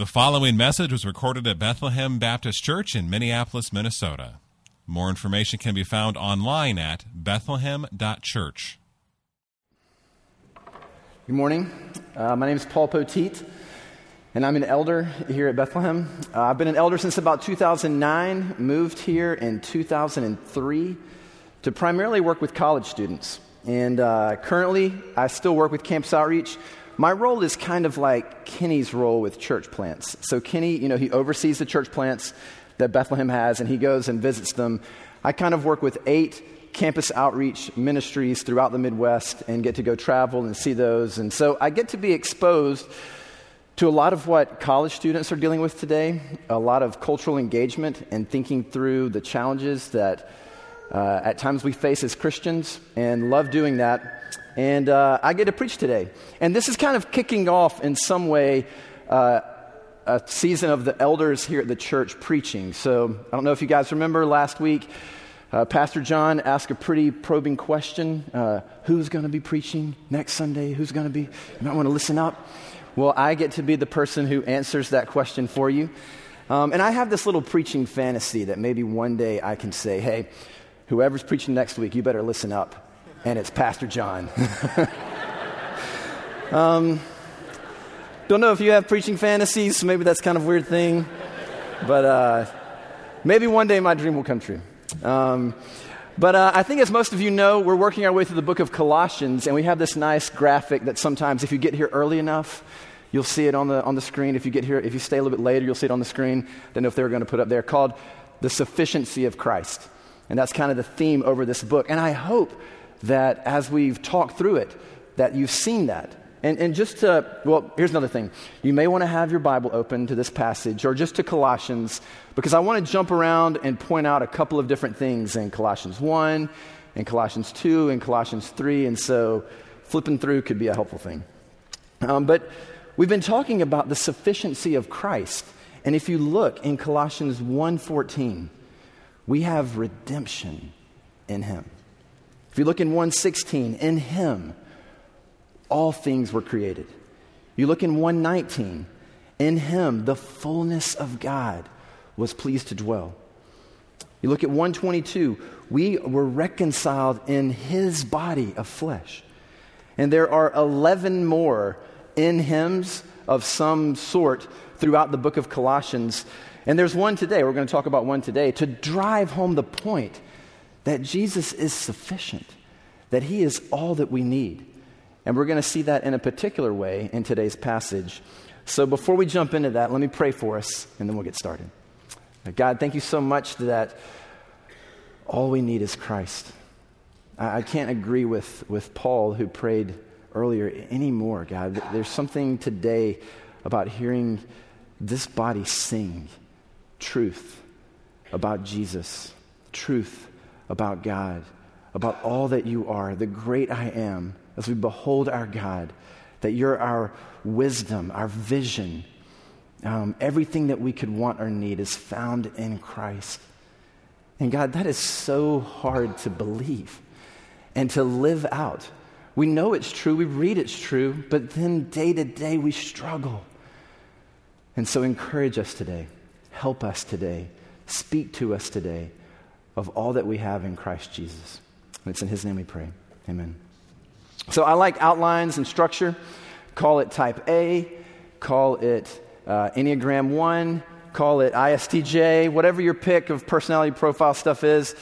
The following message was recorded at Bethlehem Baptist Church in Minneapolis, Minnesota. More information can be found online at bethlehem.church. Good morning. Uh, my name is Paul Poteet, and I'm an elder here at Bethlehem. Uh, I've been an elder since about 2009, moved here in 2003 to primarily work with college students. And uh, currently, I still work with Campus Outreach. My role is kind of like Kenny's role with church plants. So, Kenny, you know, he oversees the church plants that Bethlehem has, and he goes and visits them. I kind of work with eight campus outreach ministries throughout the Midwest and get to go travel and see those. And so I get to be exposed to a lot of what college students are dealing with today, a lot of cultural engagement and thinking through the challenges that uh, at times we face as Christians, and love doing that. And uh, I get to preach today. And this is kind of kicking off in some way uh, a season of the elders here at the church preaching. So I don't know if you guys remember last week, uh, Pastor John asked a pretty probing question uh, Who's going to be preaching next Sunday? Who's going to be? You might want to listen up. Well, I get to be the person who answers that question for you. Um, and I have this little preaching fantasy that maybe one day I can say, hey, whoever's preaching next week, you better listen up and it's Pastor John. um, don't know if you have preaching fantasies, so maybe that's kind of weird thing. But uh, maybe one day my dream will come true. Um, but uh, I think, as most of you know, we're working our way through the book of Colossians, and we have this nice graphic that sometimes, if you get here early enough, you'll see it on the, on the screen. If you get here, if you stay a little bit later, you'll see it on the screen. Don't know if they were going to put up there, called The Sufficiency of Christ. And that's kind of the theme over this book. And I hope that as we've talked through it, that you've seen that. And, and just to, well, here's another thing. You may want to have your Bible open to this passage or just to Colossians, because I want to jump around and point out a couple of different things in Colossians 1, in Colossians 2, in Colossians 3, and so flipping through could be a helpful thing. Um, but we've been talking about the sufficiency of Christ. And if you look in Colossians 1:14, we have redemption in him. You look in 116, in him all things were created. You look in 119, in him the fullness of God was pleased to dwell. You look at 122, we were reconciled in his body of flesh. And there are 11 more in hymns of some sort throughout the book of Colossians. And there's one today, we're going to talk about one today, to drive home the point that Jesus is sufficient, that he is all that we need. And we're going to see that in a particular way in today's passage. So before we jump into that, let me pray for us, and then we'll get started. God, thank you so much that all we need is Christ. I, can't agree with, with Paul, who prayed earlier, anymore, God. There's something today about hearing this body sing truth about Jesus, truth about God, about all that you are, the great I am, as we behold our God, that you're our wisdom, our vision. Um, everything that we could want or need is found in Christ. And God, that is so hard to believe and to live out. We know it's true, we read it's true, but then day to day we struggle. And so encourage us today, help us today, speak to us today of all that we have in Christ Jesus. And it's in His name we pray. Amen. So I like outlines and structure. Call it type A, call it uh, Enneagram 1, call it ISTJ, whatever your pick of personality profile stuff is.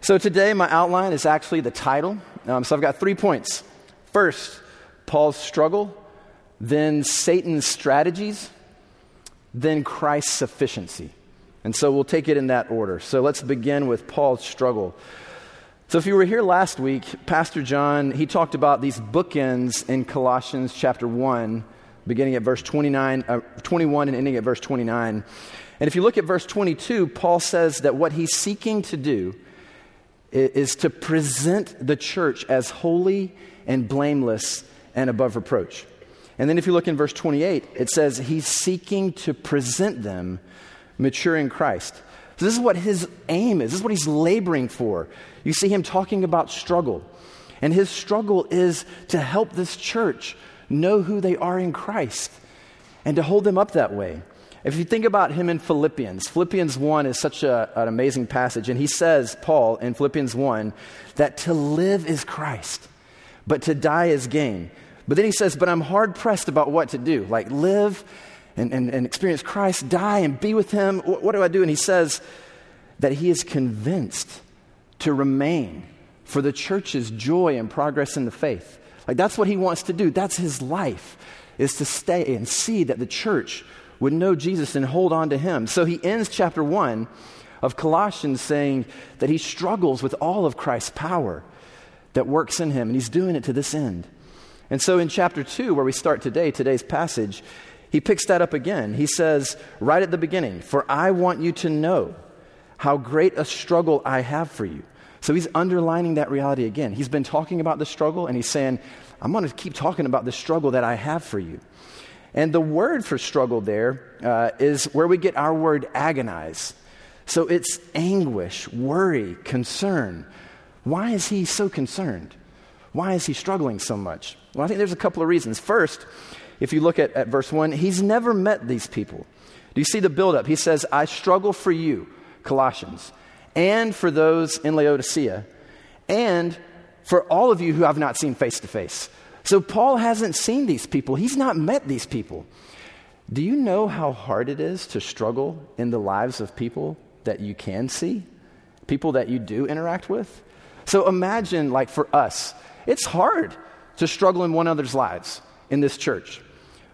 So today, my outline is actually the title. Um, so I've got three points. First, Paul's struggle, then Satan's strategies, then Christ's sufficiency. And so we'll take it in that order. So let's begin with Paul's struggle. So if you were here last week, Pastor John, he talked about these bookends in Colossians chapter 1, beginning at verse 29, uh, 21 and ending at verse 29. And if you look at verse 22, Paul says that what he's seeking to do is, is to present the church as holy and blameless and above reproach. And then if you look in verse 28, it says he's seeking to present them mature in Christ. So this is what his aim is. This is what he's laboring for. You see him talking about struggle. And his struggle is to help this church know who they are in Christ. and to hold them up that way. If you think about him in Philippians, Philippians 1 is such a, an amazing passage. And he says, Paul, in Philippians 1, that to live is Christ, but to die is gain. But then he says, But I'm hard pressed about what to do. Like live and, and, and experience Christ, die and be with him. What, what do I do? And he says that he is convinced to remain for the church's joy and progress in the faith. Like that's what he wants to do. That's his life, is to stay and see that the church would know Jesus and hold on to him. So he ends chapter 1 of Colossians saying that he struggles with all of Christ's power that works in him, and he's doing it to this end. And so in chapter 2, where we start today, today's passage, he picks that up again. He says, right at the beginning, For I want you to know how great a struggle I have for you. So he's underlining that reality again. He's been talking about the struggle, and he's saying, I'm going to keep talking about the struggle that I have for you. And the word for struggle there uh, is where we get our word agonize. So it's anguish, worry, concern. Why is he so concerned? Why is he struggling so much? Well, I think there's a couple of reasons. First, if you look at, at verse 1, he's never met these people. Do you see the buildup? He says, I struggle for you, Colossians, and for those in Laodicea, and for all of you who I've not seen face to face. So Paul hasn't seen these people, he's not met these people. Do you know how hard it is to struggle in the lives of people that you can see? People that you do interact with? So imagine, like for us, it's hard to struggle in one another's lives in this church.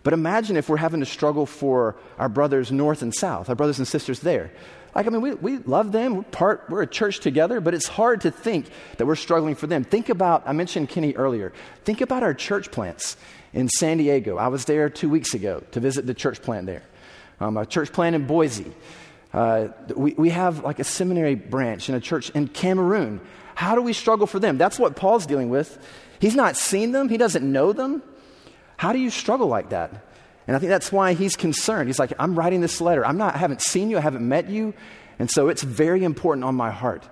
But imagine if we're having to struggle for our brothers north and south, our brothers and sisters there. Like, I mean, we, we love them. We're, part, we're a church together, but it's hard to think that we're struggling for them. Think about, I mentioned Kenny earlier. Think about our church plants in San Diego. I was there two weeks ago to visit the church plant there, um, a church plant in Boise. Uh, we, we have like a seminary branch in a church in Cameroon. How do we struggle for them? That's what Paul's dealing with. He's not seen them, he doesn't know them. How do you struggle like that? And I think that's why he's concerned. He's like, I'm writing this letter. I'm not, I haven't seen you, I haven't met you. And so it's very important on my heart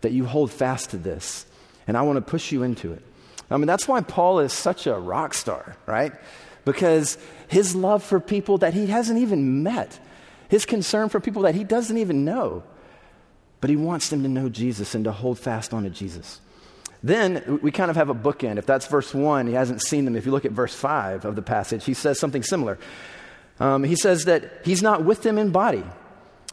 that you hold fast to this. And I want to push you into it. I mean, that's why Paul is such a rock star, right? Because his love for people that he hasn't even met, his concern for people that he doesn't even know, but he wants them to know Jesus and to hold fast onto Jesus. Then we kind of have a bookend. If that's verse 1, he hasn't seen them. If you look at verse 5 of the passage, he says something similar. Um, he says that he's not with them in body.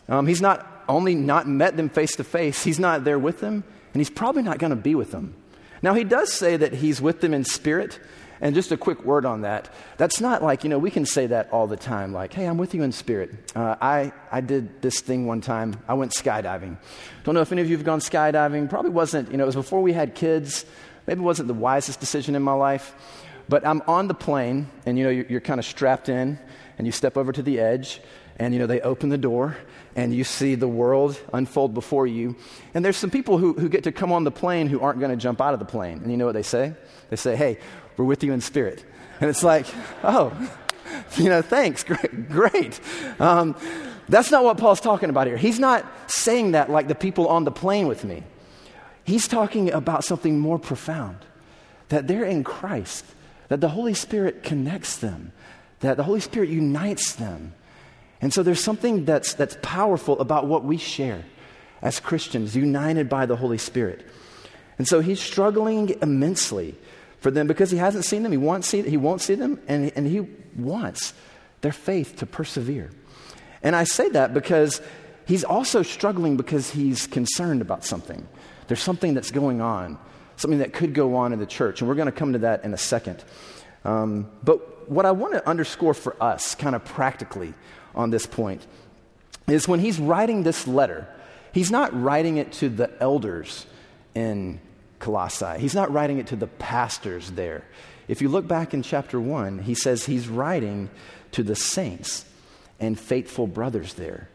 Um, he's not only not met them face to face, he's not there with them, and he's probably not going to be with them. Now, he does say that he's with them in spirit, and just a quick word on that. That's not like, you know, we can say that all the time, like, hey, I'm with you in spirit. Uh, I, I did this thing one time. I went skydiving. Don't know if any of you have gone skydiving. Probably wasn't, you know, it was before we had kids. Maybe wasn't the wisest decision in my life. But I'm on the plane, and, you know, you're, you're kind of strapped in, and you step over to the edge, and, you know, they open the door, and you see the world unfold before you. And there's some people who, who get to come on the plane who aren't going to jump out of the plane. And you know what they say? They say, hey, we're with you in spirit. And it's like, oh, you know, thanks, great. great. Um, that's not what Paul's talking about here. He's not saying that like the people on the plane with me. He's talking about something more profound that they're in Christ, that the Holy Spirit connects them, that the Holy Spirit unites them. And so there's something that's, that's powerful about what we share as Christians, united by the Holy Spirit. And so he's struggling immensely for them because he hasn't seen them. He, wants see, he won't see them, and, and he wants their faith to persevere. And I say that because he's also struggling because he's concerned about something. There's something that's going on, something that could go on in the church, and we're going to come to that in a second. Um, but what I want to underscore for us, kind of practically on this point, is when he's writing this letter, he's not writing it to the elders in Colossae. He's not writing it to the pastors there. If you look back in chapter 1, he says he's writing to the saints and faithful brothers there.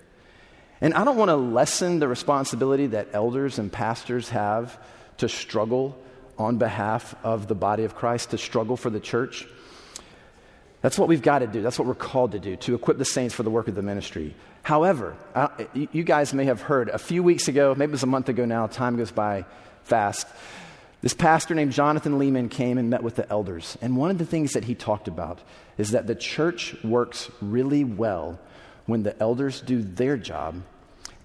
And I don't want to lessen the responsibility that elders and pastors have to struggle on behalf of the body of Christ, to struggle for the church. That's what we've got to do. That's what we're called to do, to equip the saints for the work of the ministry. However, you guys may have heard a few weeks ago, maybe it was a month ago now, time goes by fast. This pastor named Jonathan Leeman came and met with the elders. And one of the things that he talked about is that the church works really well when the elders do their job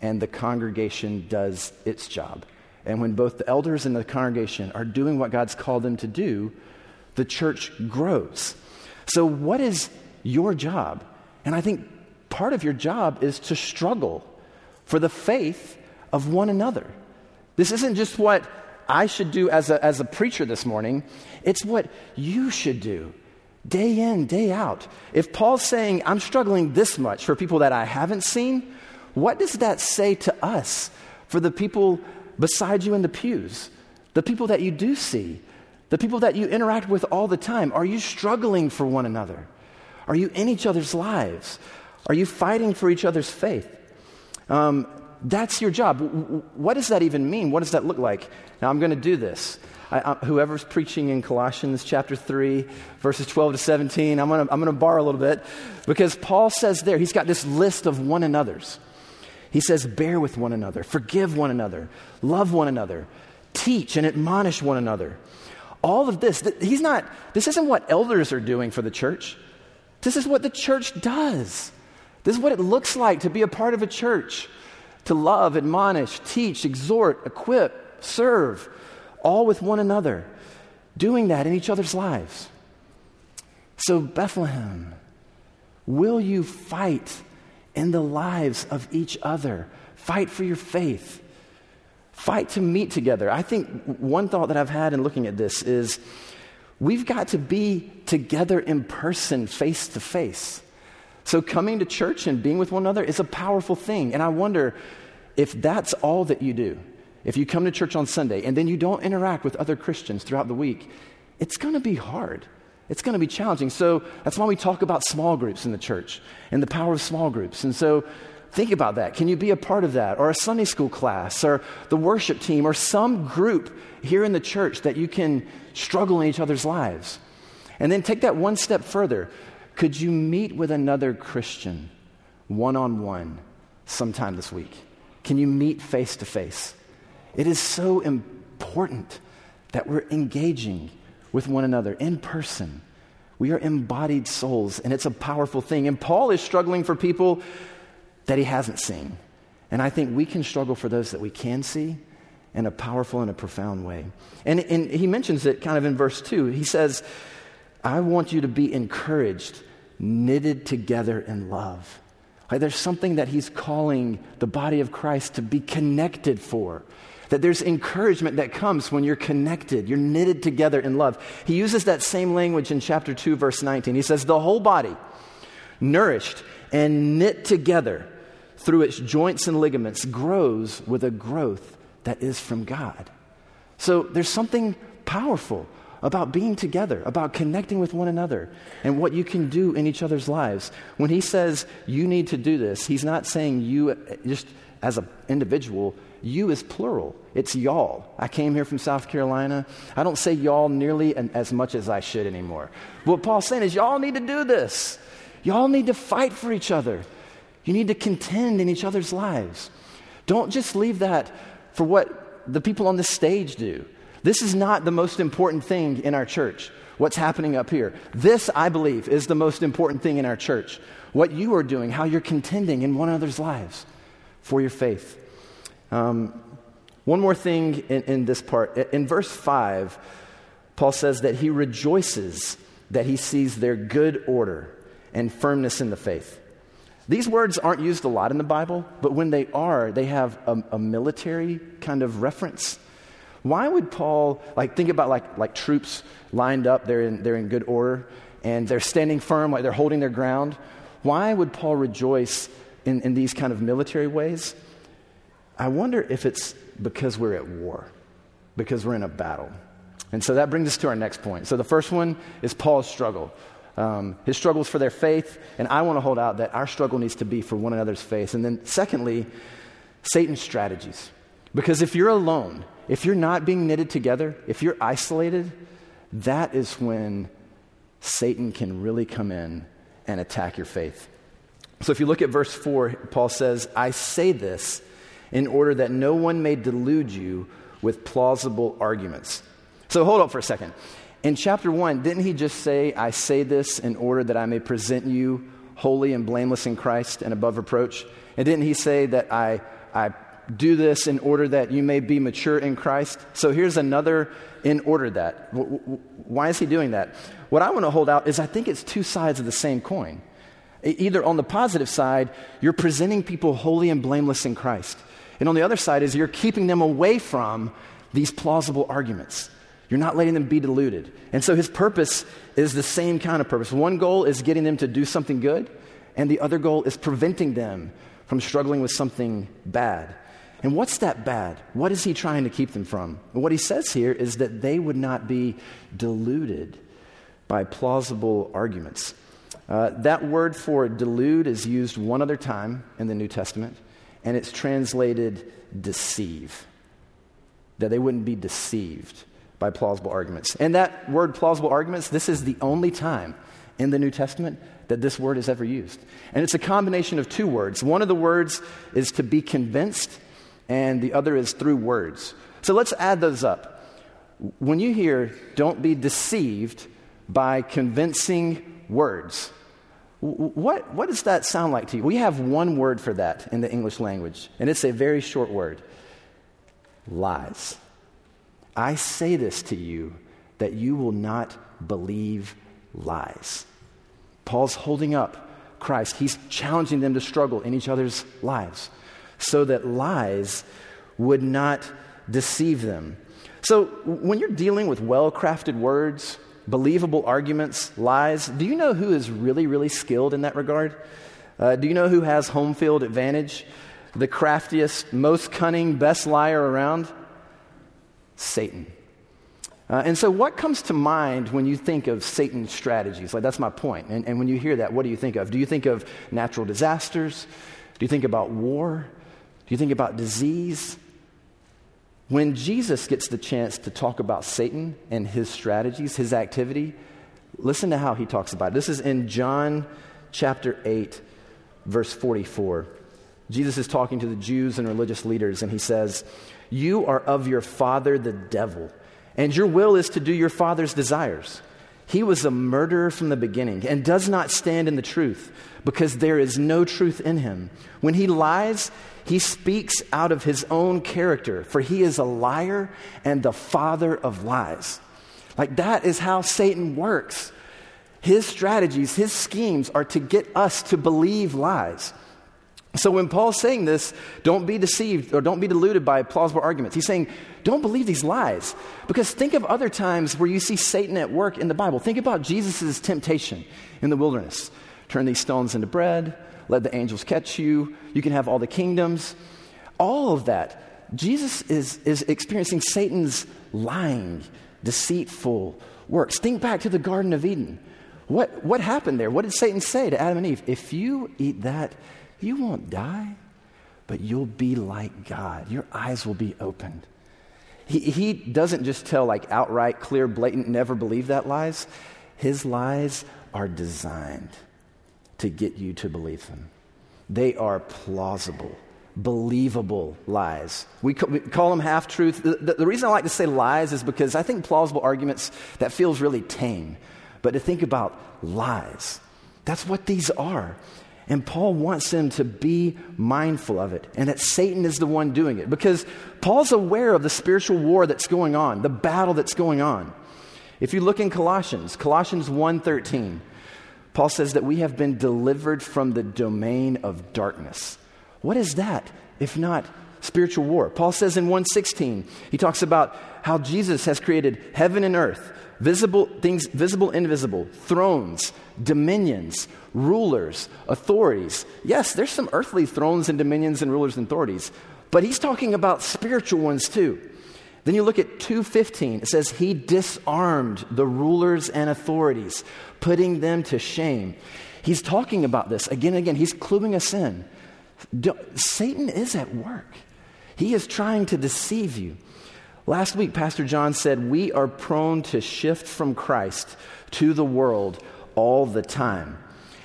and the congregation does its job. And when both the elders and the congregation are doing what God's called them to do, the church grows. So, what is your job? And I think part of your job is to struggle for the faith of one another. This isn't just what I should do as a, as a preacher this morning, it's what you should do day in, day out. If Paul's saying, I'm struggling this much for people that I haven't seen, what does that say to us for the people beside you in the pews, the people that you do see, the people that you interact with all the time? Are you struggling for one another? Are you in each other's lives? Are you fighting for each other's faith? Um, that's your job. What does that even mean? What does that look like? Now, I'm going to do this. I, I, whoever's preaching in Colossians chapter 3, verses 12 to 17, I'm going to I'm going to borrow a little bit because Paul says there, he's got this list of one another's. He says, bear with one another, forgive one another, love one another, teach and admonish one another. All of this, he's not, this isn't what elders are doing for the church. This is what the church does. This is what it looks like to be a part of a church to love, admonish, teach, exhort, equip, serve, all with one another, doing that in each other's lives. So, Bethlehem, will you fight in the lives of each other? Fight for your faith. Fight to meet together. I think one thought that I've had in looking at this is we've got to be together in person, face to face. So, coming to church and being with one another is a powerful thing. And I wonder if that's all that you do, if you come to church on Sunday and then you don't interact with other Christians throughout the week, it's going to be hard. It's going to be challenging. So that's why we talk about small groups in the church and the power of small groups. And so think about that. Can you be a part of that? Or a Sunday school class, or the worship team, or some group here in the church that you can struggle in each other's lives? And then take that one step further. Could you meet with another Christian one on one sometime this week? Can you meet face to face? It is so important that we're engaging with one another in person. We are embodied souls, and it's a powerful thing. And Paul is struggling for people that he hasn't seen. And I think we can struggle for those that we can see in a powerful and a profound way. And, and he mentions it kind of in verse 2. He says, I want you to be encouraged, knitted together in love. Like there's something that he's calling the body of Christ to be connected for. That there's encouragement that comes when you're connected, you're knitted together in love. He uses that same language in chapter 2, verse 19. He says, The whole body, nourished and knit together through its joints and ligaments, grows with a growth that is from God. So there's something powerful about being together, about connecting with one another, and what you can do in each other's lives. When he says you need to do this, he's not saying you just as an individual, you is plural. It's y'all. I came here from South Carolina. I don't say y'all nearly as much as I should anymore. What Paul's saying is, y'all need to do this. Y'all need to fight for each other. You need to contend in each other's lives. Don't just leave that for what the people on the stage do. This is not the most important thing in our church, what's happening up here. This, I believe, is the most important thing in our church. What you are doing, how you're contending in one another's lives for your faith. Um, one more thing in, in this part. In verse 5, Paul says that he rejoices that he sees their good order and firmness in the faith. These words aren't used a lot in the Bible, but when they are, they have a, a military kind of reference. Why would Paul, like, think about like, like troops lined up, they're in, they're in good order, and they're standing firm, like they're holding their ground. Why would Paul rejoice in, in these kind of military ways? I wonder if it's because we're at war, because we're in a battle. And so that brings us to our next point. So the first one is Paul's struggle. Um, his struggles for their faith, and I want to hold out that our struggle needs to be for one another's faith. And then, secondly, Satan's strategies. Because if you're alone, if you're not being knitted together, if you're isolated, that is when Satan can really come in and attack your faith. So if you look at verse 4, Paul says, I say this in order that no one may delude you with plausible arguments. So hold up for a second. In chapter 1, didn't he just say, I say this in order that I may present you holy and blameless in Christ and above reproach? And didn't he say that I, I do this in order that you may be mature in Christ? So here's another in order that. Why is he doing that? What I want to hold out is I think it's two sides of the same coin. Either on the positive side, you're presenting people holy and blameless in Christ. And on the other side is you're keeping them away from these plausible arguments. You're not letting them be deluded. And so his purpose is the same kind of purpose. One goal is getting them to do something good, and the other goal is preventing them from struggling with something bad. And what's that bad? What is he trying to keep them from? What he says here is that they would not be deluded by plausible arguments. Uh, that word for delude is used one other time in the New Testament, and it's translated deceive. That they wouldn't be deceived by plausible arguments. And that word plausible arguments, this is the only time in the New Testament that this word is ever used. And it's a combination of two words. One of the words is to be convinced, and the other is through words. So let's add those up. When you hear, don't be deceived by convincing words, what, what does that sound like to you? We have one word for that in the English language, and it's a very short word lies. I say this to you that you will not believe lies. Paul's holding up Christ. He's challenging them to struggle in each other's lives so that lies would not deceive them. So, when you're dealing with well crafted words, believable arguments, lies, do you know who is really, really skilled in that regard? Uh, do you know who has home field advantage? The craftiest, most cunning, best liar around? Satan. Uh, and so, what comes to mind when you think of Satan's strategies? Like, that's my point. And, and when you hear that, what do you think of? Do you think of natural disasters? Do you think about war? Do you think about disease? When Jesus gets the chance to talk about Satan and his strategies, his activity, listen to how he talks about it. This is in John chapter 8, verse 44. Jesus is talking to the Jews and religious leaders, and he says, You are of your father, the devil and your will is to do your father's desires. He was a murderer from the beginning and does not stand in the truth because there is no truth in him. When he lies, he speaks out of his own character, for he is a liar and the father of lies. Like that is how Satan works. His strategies, his schemes are to get us to believe lies. So when Paul's saying this, don't be deceived or don't be deluded by plausible arguments. He's saying, don't believe these lies. Because think of other times where you see Satan at work in the Bible. Think about Jesus' temptation in the wilderness. Turn these stones into bread, let the angels catch you, you can have all the kingdoms. All of that. Jesus is, is experiencing Satan's lying, deceitful works. Think back to the Garden of Eden. What, what happened there? What did Satan say to Adam and Eve? If you eat that, you won't die, but you'll be like God. Your eyes will be opened. He, he doesn't just tell like outright, clear, blatant, never believe that lies. His lies are designed to get you to believe them. They are plausible, believable lies. We, ca- we call them half truth. The, the, the reason I like to say lies is because I think plausible arguments, that feels really tame. But to think about lies, that's what these are. And Paul wants them to be mindful of it and that Satan is the one doing it because Paul's aware of the spiritual war that's going on, the battle that's going on. If you look in Colossians, Colossians 1:13, Paul says that we have been delivered from the domain of darkness. What is that if not spiritual war? Paul says in 1:16, he talks about how Jesus has created heaven and earth, visible things visible invisible, thrones, dominions, rulers, authorities. Yes, there's some earthly thrones and dominions and rulers and authorities, but he's talking about spiritual ones too. Then you look at 2:15. It says he disarmed the rulers and authorities, putting them to shame. He's talking about this again and again. He's cluing us in. Satan is at work. He is trying to deceive you. Last week, Pastor John said, We are prone to shift from Christ to the world all the time.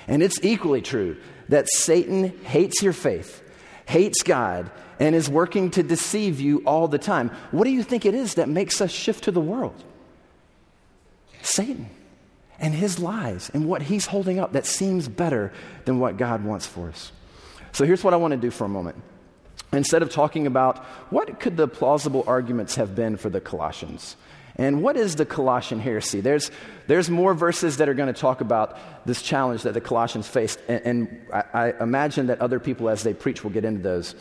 And it's equally true that Satan hates your faith, hates God, and is working to deceive you all the time. What do you think it is that makes us shift to the world? Satan and his lies and what he's holding up that seems better than what God wants for us. So here's what I want to do for a moment. Instead of talking about what could the plausible arguments have been for the Colossians, and what is the Colossian heresy? There's, there's more verses that are going to talk about this challenge that the Colossians faced, and, and I, I imagine that other people, as they preach, will get into those.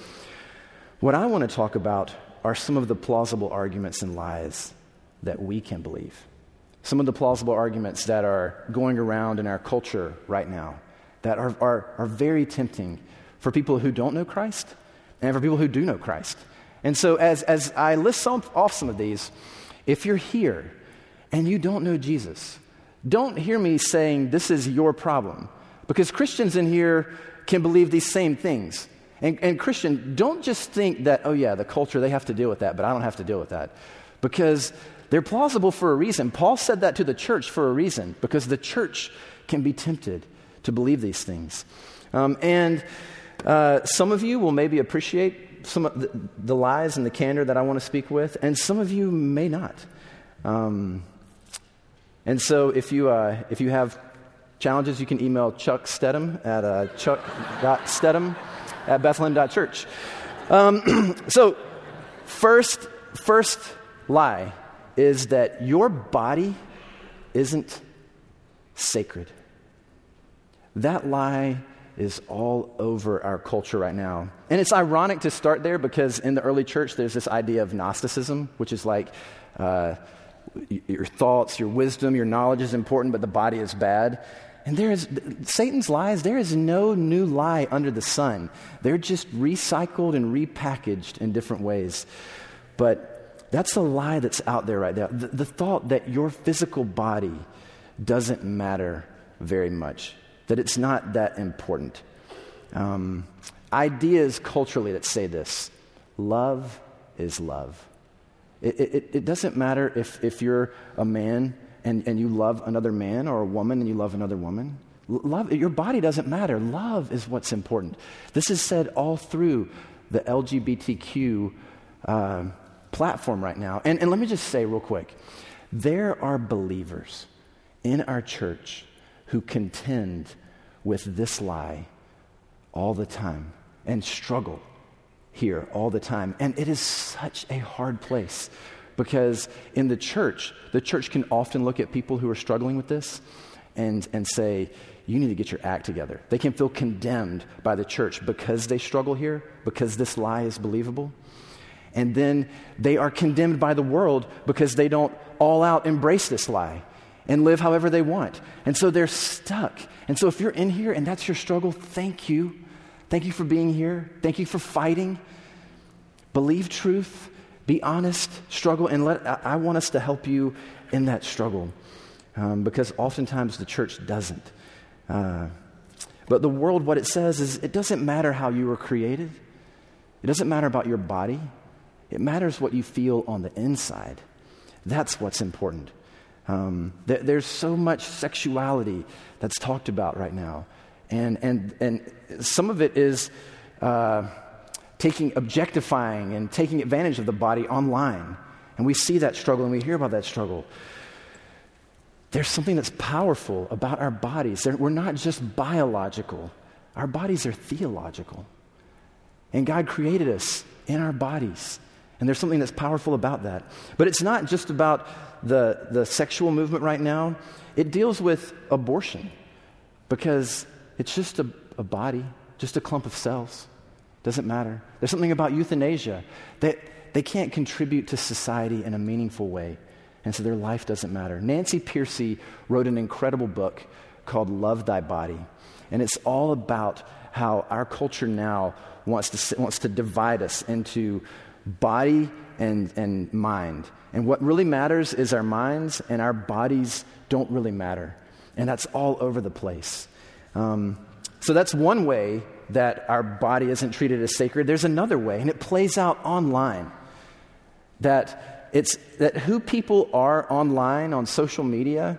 What I want to talk about are some of the plausible arguments and lies that we can believe. Some of the plausible arguments that are going around in our culture right now that are, are, are very tempting for people who don't know Christ and for people who do know Christ. And so, as, as I list some, off some of these, if you're here and you don't know Jesus, don't hear me saying this is your problem. Because Christians in here can believe these same things. And, and Christian, don't just think that, oh, yeah, the culture, they have to deal with that, but I don't have to deal with that. Because they're plausible for a reason. Paul said that to the church for a reason, because the church can be tempted to believe these things. Um, and uh, some of you will maybe appreciate some of the, the, lies and the candor that I want to speak with, and some of you may not. Um, and so if you, uh, if you have challenges, you can email Chuck Steddom at uh, chuck.stedham at bethlehem.church. Um, so, first, first lie is that your body isn't sacred. That lie is all over our culture right now. And it's ironic to start there because in the early church, there's this idea of Gnosticism, which is like uh, your thoughts, your wisdom, your knowledge is important, but the body is bad. And there is Satan's lies, there is no new lie under the sun. They're just recycled and repackaged in different ways. But that's the lie that's out there right now. The, the thought that your physical body doesn't matter very much that it's not that important. Um, ideas culturally that say this love is love. It, it, it, doesn't matter if, if you're a man and, and you love another man or a woman and you love another woman. Love, your body doesn't matter. Love is what's important. This is said all through the LGBTQ uh, platform right now. And, and let me just say real quick there are believers in our church who contend with this lie all the time and struggle here all the time. And it is such a hard place because in the church, the church can often look at people who are struggling with this and, and say, you need to get your act together. They can feel condemned by the church because they struggle here, because this lie is believable. And then they are condemned by the world because they don't all out embrace this lie and live however they want. And so they're stuck. And so if you're in here and that's your struggle, thank you. Thank you for being here. Thank you for fighting. Believe truth, be honest, struggle, and let, I, want us to help you in that struggle um, because oftentimes the church doesn't. Uh, but the world, what it says is it doesn't matter how you were created, it doesn't matter about your body, it matters what you feel on the inside. That's what's important. Um, th- there's so much sexuality that's talked about right now. And, and, and some of it is uh, taking, objectifying and taking advantage of the body online. And we see that struggle and we hear about that struggle. There's something that's powerful about our bodies. They're, we're not just biological, our bodies are theological. And God created us in our bodies. And there's something that's powerful about that. But it's not just about the, the sexual movement right now, it deals with abortion because it's just a, a body, just a clump of cells. Doesn't matter. There's something about euthanasia that they can't contribute to society in a meaningful way. And so their life doesn't matter. Nancy Pearcey wrote an incredible book called Love Thy Body. And it's all about how our culture now wants to, wants to divide us into body and, and mind. And what really matters is our minds, and our bodies don't really matter. And that's all over the place. Um, so that's one way that our body isn't treated as sacred. There's another way, and it plays out online. That it's that who people are online on social media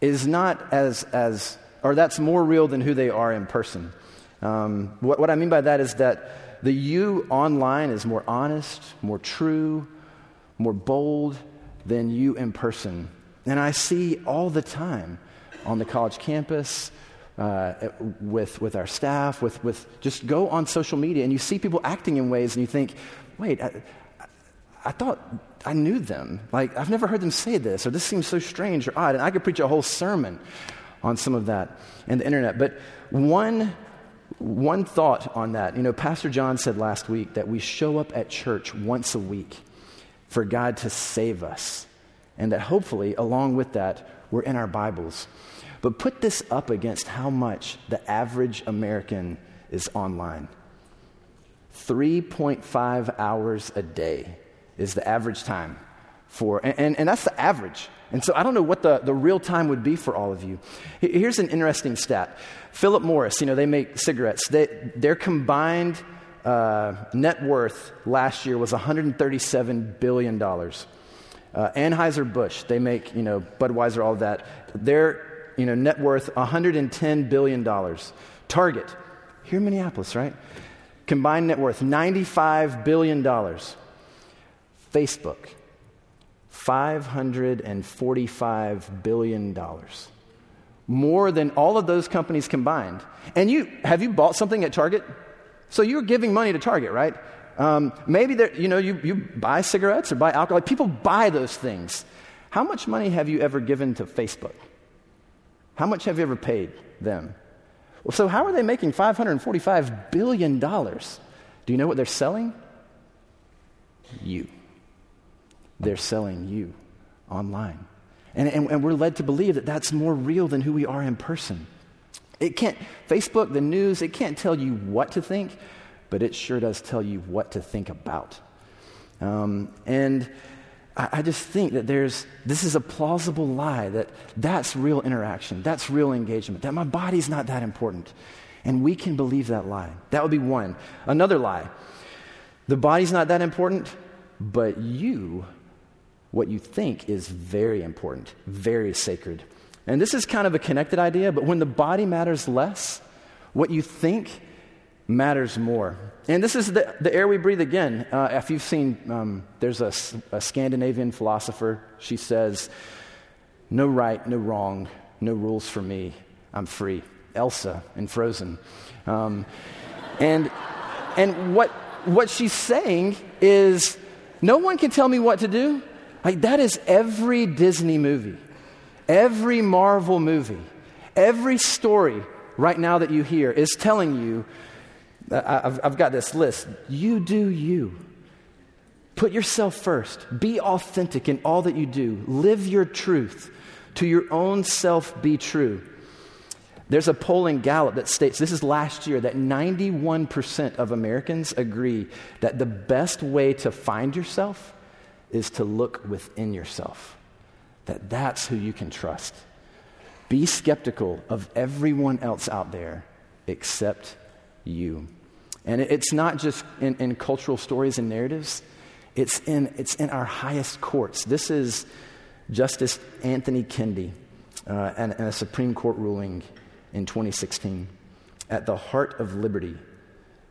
is not as as or that's more real than who they are in person. Um, what, what I mean by that is that the you online is more honest, more true, more bold than you in person. And I see all the time on the college campus, uh, with, with our staff, with, with just go on social media and you see people acting in ways and you think, wait, I, I thought I knew them. Like, I've never heard them say this, or this seems so strange or odd. And I could preach a whole sermon on some of that and the internet. But one, one thought on that, you know, Pastor John said last week that we show up at church once a week for God to save us. And that hopefully, along with that, we're in our Bibles. But put this up against how much the average American is online 3.5 hours a day is the average time for, and, and, and, that's the average. And so I don't know what the, the real time would be for all of you. Here's an interesting stat Philip Morris, you know, they make cigarettes, they, their combined uh, net worth last year was $137 billion. Uh, Anheuser-Busch, they make, you know, Budweiser, all of that. Their, you know, net worth, $110 billion. Target, here in Minneapolis, right? Combined net worth, $95 billion. Facebook, $545 billion. More than all of those companies combined. And you, have you bought something at Target? So you're giving money to Target, right? Um, maybe you know, you, you buy cigarettes or buy alcohol. People buy those things. How much money have you ever given to Facebook? How much have you ever paid them? Well, so how are they making $545 billion? Do you know what they're selling? You. They're selling you online. And, and, and we're led to believe that that's more real than who we are in person. It can't, Facebook, the news, it can't tell you what to think, but it sure does tell you what to think about. Um, and I, I, just think that there's, this is a plausible lie that that's real interaction, that's real engagement, that my body's not that important. And we can believe that lie. That would be one. Another lie the body's not that important, but you, what you think, is very important, very sacred. And this is kind of a connected idea, but when the body matters less, what you think matters more. And this is the, the air we breathe again. Uh, if you've seen, um, there's a, a Scandinavian philosopher. She says, No right, no wrong, no rules for me. I'm free. Elsa in Frozen. Um, and and what, what she's saying is, no one can tell me what to do. Like, that is every Disney movie. Every Marvel movie, every story right now that you hear is telling you I've, I've got this list. You do you. Put yourself first. Be authentic in all that you do. Live your truth. To your own self, be true. There's a poll in Gallup that states this is last year that 91% of Americans agree that the best way to find yourself is to look within yourself that that's who you can trust. Be skeptical of everyone else out there except you. And it's not just in, in cultural stories and narratives, it's in, it's in our highest courts. This is Justice Anthony Kennedy uh, and, and a Supreme Court ruling in 2016. At the heart of liberty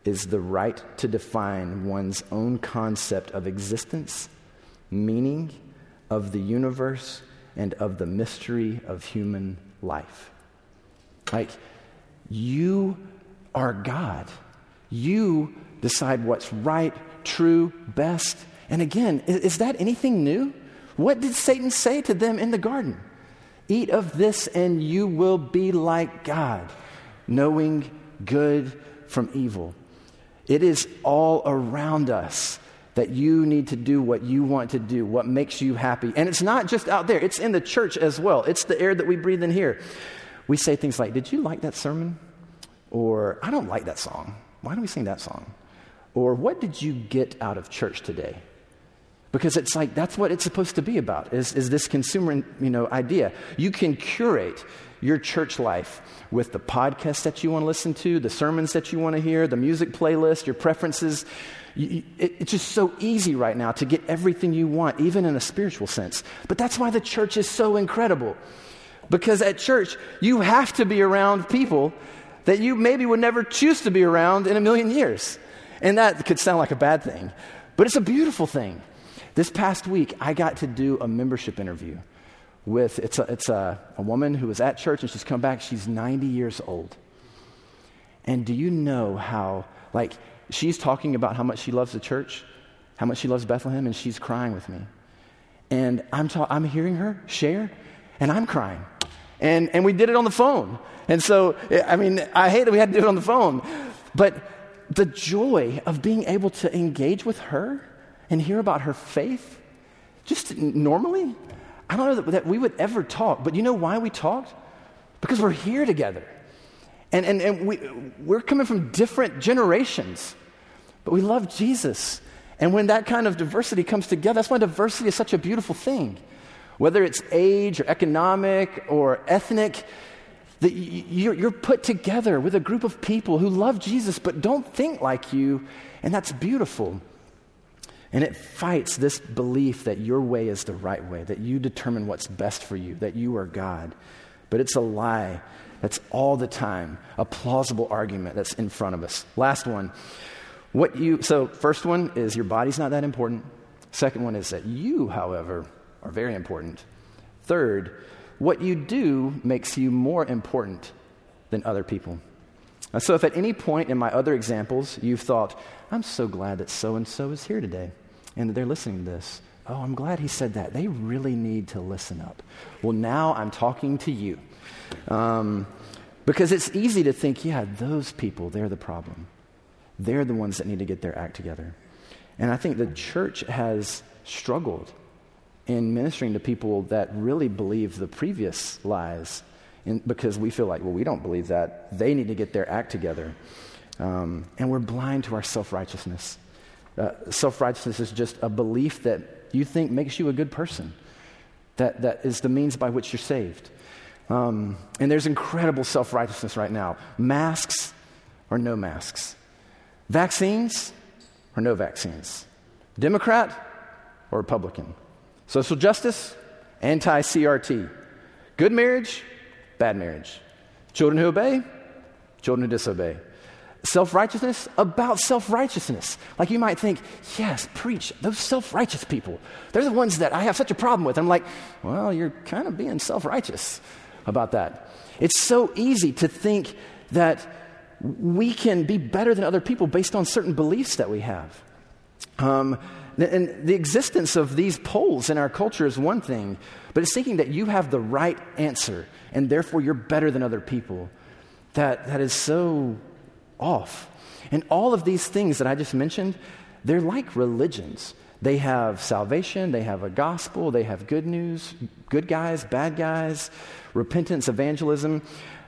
is the right to define one's own concept of existence, meaning, of the universe, and of the mystery of human life. Like, you are God. You decide what's right, true, best. And again, is, is that anything new? What did Satan say to them in the garden? Eat of this and you will be like God, knowing good from evil. It is all around us that you need to do what you want to do, what makes you happy. And it's not just out there, it's in the church as well. It's the air that we breathe in here. We say things like, Did you like that sermon? Or, I don't like that song. Why don't we sing that song? Or, What did you get out of church today? Because it's like that's what it's supposed to be about, is, is this consumer you know, idea. You can curate your church life with the podcast that you want to listen to, the sermons that you want to hear, the music playlist, your preferences. You, it, it's just so easy right now to get everything you want, even in a spiritual sense. But that's why the church is so incredible. Because at church, you have to be around people that you maybe would never choose to be around in a million years. And that could sound like a bad thing, but it's a beautiful thing. This past week, I got to do a membership interview with it's, a, it's a, a woman who was at church and she's come back. She's 90 years old. And do you know how, like, she's talking about how much she loves the church, how much she loves Bethlehem, and she's crying with me. And I'm, ta- I'm hearing her share, and I'm crying. And, and we did it on the phone. And so, I mean, I hate that we had to do it on the phone. But the joy of being able to engage with her and hear about her faith, just normally, I don't know that, that we would ever talk. But you know why we talked? Because we're here together. And, and, and we, we're coming from different generations, but we love Jesus. And when that kind of diversity comes together, that's why diversity is such a beautiful thing. Whether it's age or economic or ethnic, that you're, you're put together with a group of people who love Jesus but don't think like you, and that's beautiful. And it fights this belief that your way is the right way, that you determine what's best for you, that you are God. But it's a lie that's all the time a plausible argument that's in front of us. Last one. What you so first one is your body's not that important. Second one is that you, however, are very important. Third, what you do makes you more important than other people. Uh, so, if at any point in my other examples you've thought, I'm so glad that so and so is here today and that they're listening to this, oh, I'm glad he said that. They really need to listen up. Well, now I'm talking to you. Um, because it's easy to think, yeah, those people, they're the problem. They're the ones that need to get their act together. And I think the church has struggled in ministering to people that really believe the previous lies in, because we feel like, well, we don't believe that. They need to get their act together. Um, and we're blind to our self righteousness. Uh, self righteousness is just a belief that you think makes you a good person, that, that is the means by which you're saved. Um, and there's incredible self righteousness right now masks or no masks, vaccines or no vaccines, Democrat or Republican, social justice, anti CRT, good marriage, bad marriage, children who obey, children who disobey. Self righteousness about self righteousness. Like you might think, yes, preach. Those self righteous people, they're the ones that I have such a problem with. I'm like, well, you're kind of being self righteous about that. It's so easy to think that we can be better than other people based on certain beliefs that we have. Um, and the existence of these poles in our culture is one thing, but it's thinking that you have the right answer and therefore you're better than other people. That, that is so off. And all of these things that I just mentioned, they're like religions. They have salvation, they have a gospel, they have good news, good guys, bad guys, repentance, evangelism.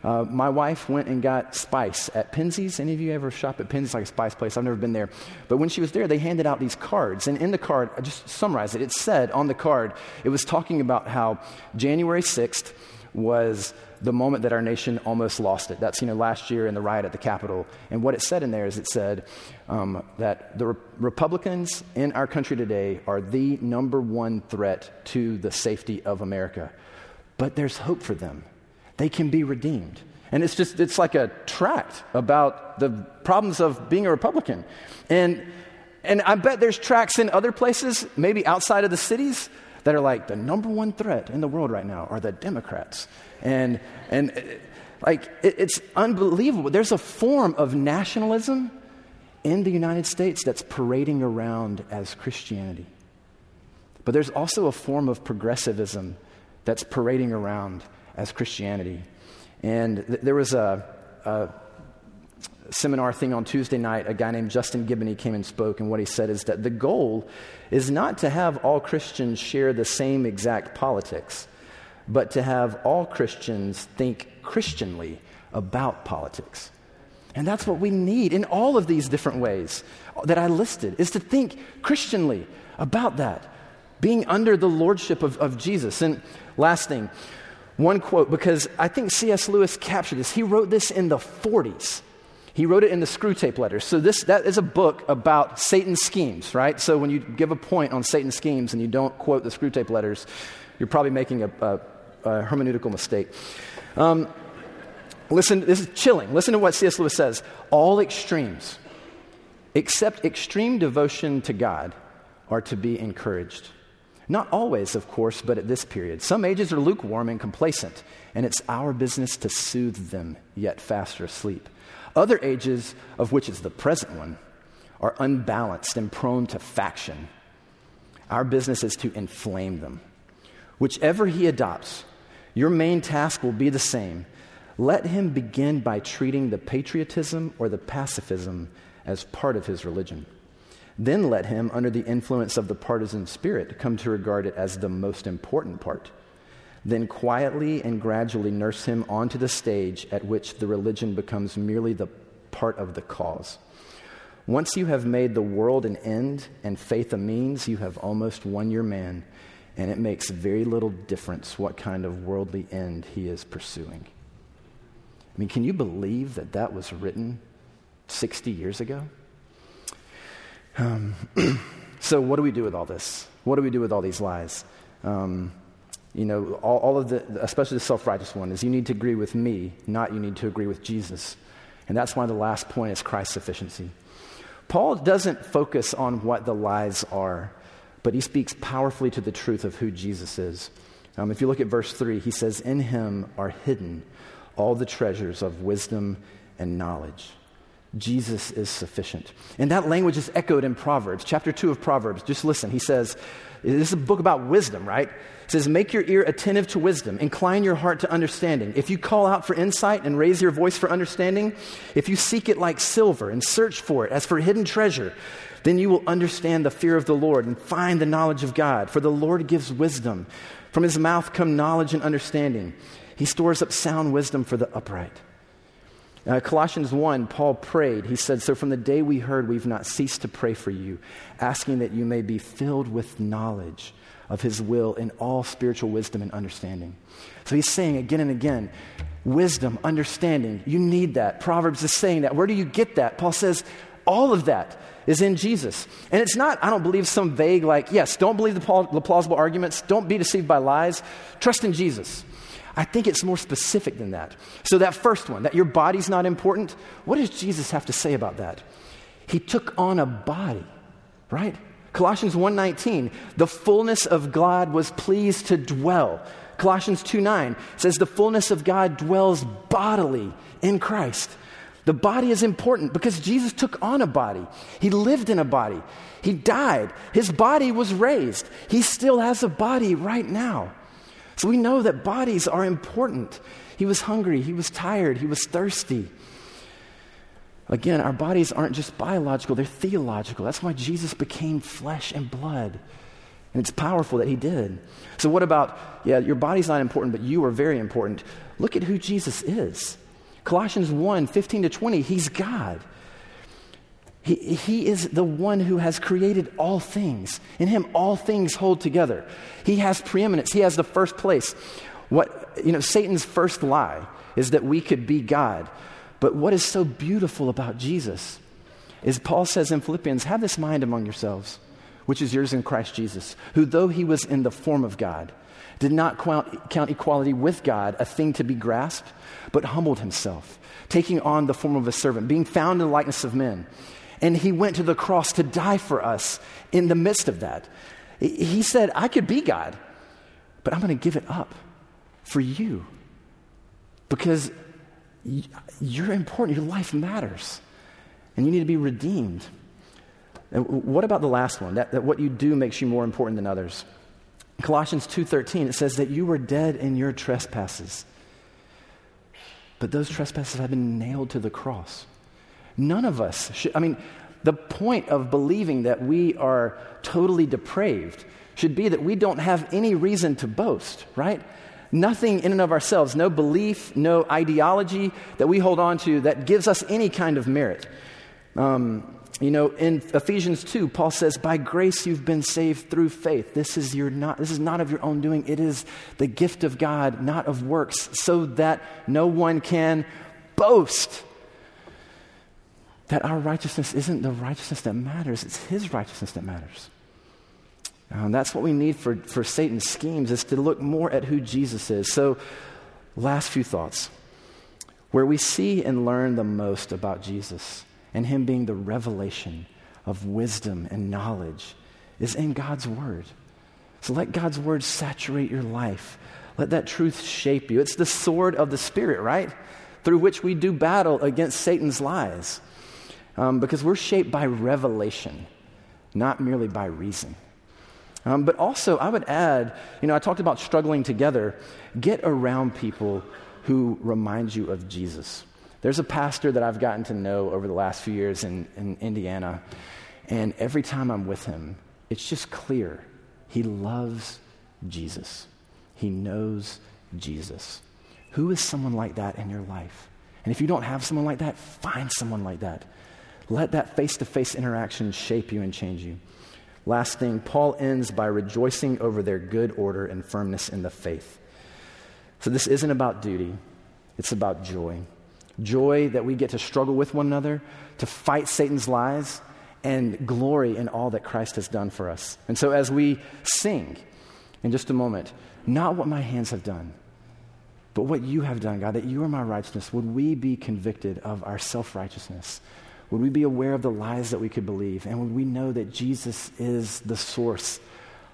Uh, my wife went and got spice at Penzeys. Any of you ever shop at Penzeys, like a spice place? I've never been there. But when she was there, they handed out these cards. And in the card, I just summarize it. It said on the card, it was talking about how January 6th was the moment that our nation almost lost it. That's, you know, last year in the riot at the Capitol. And what it said in there is it said um, that the re- Republicans in our country today are the number one threat to the safety of America. But there's hope for them. They can be redeemed. And it's just, it's like a tract about the problems of being a Republican. And, and I bet there's tracts in other places, maybe outside of the cities, that are like the number one threat in the world right now are the Democrats. And, and like, it, it's unbelievable. There's a form of nationalism in the United States that's parading around as Christianity. But there's also a form of progressivism that's parading around as Christianity. And th- there was a, a seminar thing on Tuesday night, a guy named Justin Giboney came and spoke, and what he said is that the goal is not to have all Christians share the same exact politics, but to have all Christians think Christianly about politics. And that's what we need in all of these different ways that I listed, is to think Christianly about that, being under the lordship of, of Jesus. And last thing, one quote, because I think C.S. Lewis captured this. He wrote this in the 40s. He wrote it in the Screwtape Letters. So this that is a book about Satan's schemes, right? So when you give a point on Satan's schemes and you don't quote the Screwtape Letters, you're probably making a, a, a hermeneutical mistake. Um, listen, this is chilling. Listen to what C.S. Lewis says. All extremes, except extreme devotion to God, are to be encouraged. Not always, of course, but at this period. Some ages are lukewarm and complacent, and it's our business to soothe them, yet faster asleep. Other ages, of which is the present one, are unbalanced and prone to faction. Our business is to inflame them. Whichever he adopts, your main task will be the same. Let him begin by treating the patriotism or the pacifism as part of his religion. Then let him, under the influence of the partisan spirit, come to regard it as the most important part. Then quietly and gradually nurse him onto the stage at which the religion becomes merely the part of the cause. Once you have made the world an end and faith a means, you have almost won your man, and it makes very little difference what kind of worldly end he is pursuing. I mean, can you believe that that was written 60 years ago? Um, so, what do we do with all this? What do we do with all these lies? Um, you know, all, all, of the, especially the self righteous one, is you need to agree with me, not you need to agree with Jesus. And that's why the last point is Christ's sufficiency. Paul doesn't focus on what the lies are, but he speaks powerfully to the truth of who Jesus is. Um, if you look at verse 3, he says, In him are hidden all the treasures of wisdom and knowledge. Jesus is sufficient. And that language is echoed in Proverbs, chapter 2 of Proverbs. Just listen. He says, This is a book about wisdom, right? It says, Make your ear attentive to wisdom, incline your heart to understanding. If you call out for insight and raise your voice for understanding, if you seek it like silver and search for it as for hidden treasure, then you will understand the fear of the Lord and find the knowledge of God. For the Lord gives wisdom. From his mouth come knowledge and understanding. He stores up sound wisdom for the upright. Uh, Colossians 1, Paul prayed. He said, So from the day we heard, we've not ceased to pray for you, asking that you may be filled with knowledge of his will in all spiritual wisdom and understanding. So he's saying again and again, wisdom, understanding, you need that. Proverbs is saying that. Where do you get that? Paul says, all of that is in Jesus. And it's not, I don't believe, some vague, like, yes, don't believe the, plausible arguments, don't be deceived by lies, trust in Jesus. I think it's more specific than that. So, that first one, that your body's not important, what does Jesus have to say about that? He took on a body, right? Colossians 1:19, the fullness of God was pleased to dwell. Colossians 2:9 says the fullness of God dwells bodily in Christ. The body is important because Jesus took on a body. He lived in a body. He died. His body was raised. He still has a body right now. So we know that bodies are important. He was hungry, he was tired, he was thirsty. Again, our bodies aren't just biological, they're theological. That's why Jesus became flesh and blood. And it's powerful that he did. So, what about, yeah, your body's not important, but you are very important. Look at who Jesus is. Colossians 1 15 to 20, he's God. He, he is the one who has created all things. In him, all things hold together. He has preeminence, he has the first place. What, you know, Satan's first lie is that we could be God. But what is so beautiful about Jesus is Paul says in Philippians, have this mind among yourselves, which is yours in Christ Jesus, who, though he was in the form of God, did not count equality with God a thing to be grasped, but humbled himself, taking on the form of a servant, being found in the likeness of men and he went to the cross to die for us in the midst of that. He said, I could be God, but I'm going to give it up for you because you're important. Your life matters, and you need to be redeemed. And what about the last one? That, that what you do makes you more important than others. Colossians 2:13 it says that you were dead in your trespasses. But those trespasses have been nailed to the cross. None of us should, I mean, the point of believing that we are totally depraved should be that we don't have any reason to boast, right? Nothing in and of ourselves, no belief, no ideology that we hold on to that gives us any kind of merit. Um, you know, in Ephesians 2, Paul says, By grace you've been saved through faith. This is, your not, this is not of your own doing, it is the gift of God, not of works, so that no one can boast that our righteousness isn't the righteousness that matters, it's His righteousness that matters. Um, that's what we need for, for Satan's schemes, is to look more at who Jesus is. So, last few thoughts. Where we see and learn the most about Jesus and Him being the revelation of wisdom and knowledge is in God's Word. So let God's word saturate your life. Let that truth shape you. It's the sword of the Spirit, right? Through which we do battle against Satan's lies. Um, because we're shaped by revelation, not merely by reason. Um, but also, I would add, you know, I talked about struggling together. Get around people who remind you of Jesus. There's a pastor that I've gotten to know over the last few years in, in Indiana, and every time I'm with him, it's just clear he loves Jesus. He knows Jesus. Who is someone like that in your life? And if you don't have someone like that, find someone like that. Let that face to face interaction shape you and change you. Last thing, Paul ends by rejoicing over their good order and firmness in the faith. So this isn't about duty, it's about joy. Joy that we get to struggle with one another, to fight Satan's lies, and glory in all that Christ has done for us. And so as we sing in just a moment, not what my hands have done, but what you have done, God, that you are my righteousness, would we be convicted of our self righteousness? Would we be aware of the lies that we could believe? And would we know that Jesus is the source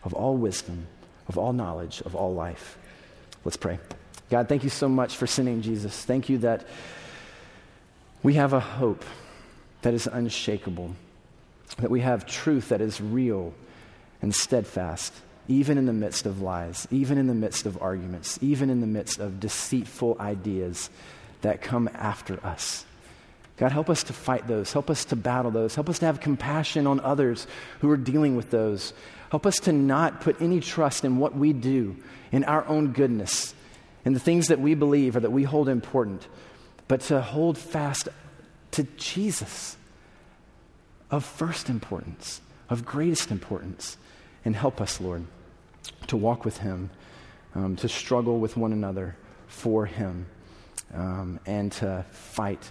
of all wisdom, of all knowledge, of all life? Let's pray. God, thank you so much for sending Jesus. Thank you that we have a hope that is unshakable, that we have truth that is real and steadfast, even in the midst of lies, even in the midst of arguments, even in the midst of deceitful ideas that come after us. God, help us to fight those. Help us to battle those. Help us to have compassion on others who are dealing with those. Help us to not put any trust in what we do, in our own goodness, in the things that we believe or that we hold important, but to hold fast to Jesus of first importance, of greatest importance. And help us, Lord, to walk with Him, um, to struggle with one another for Him, um, and to fight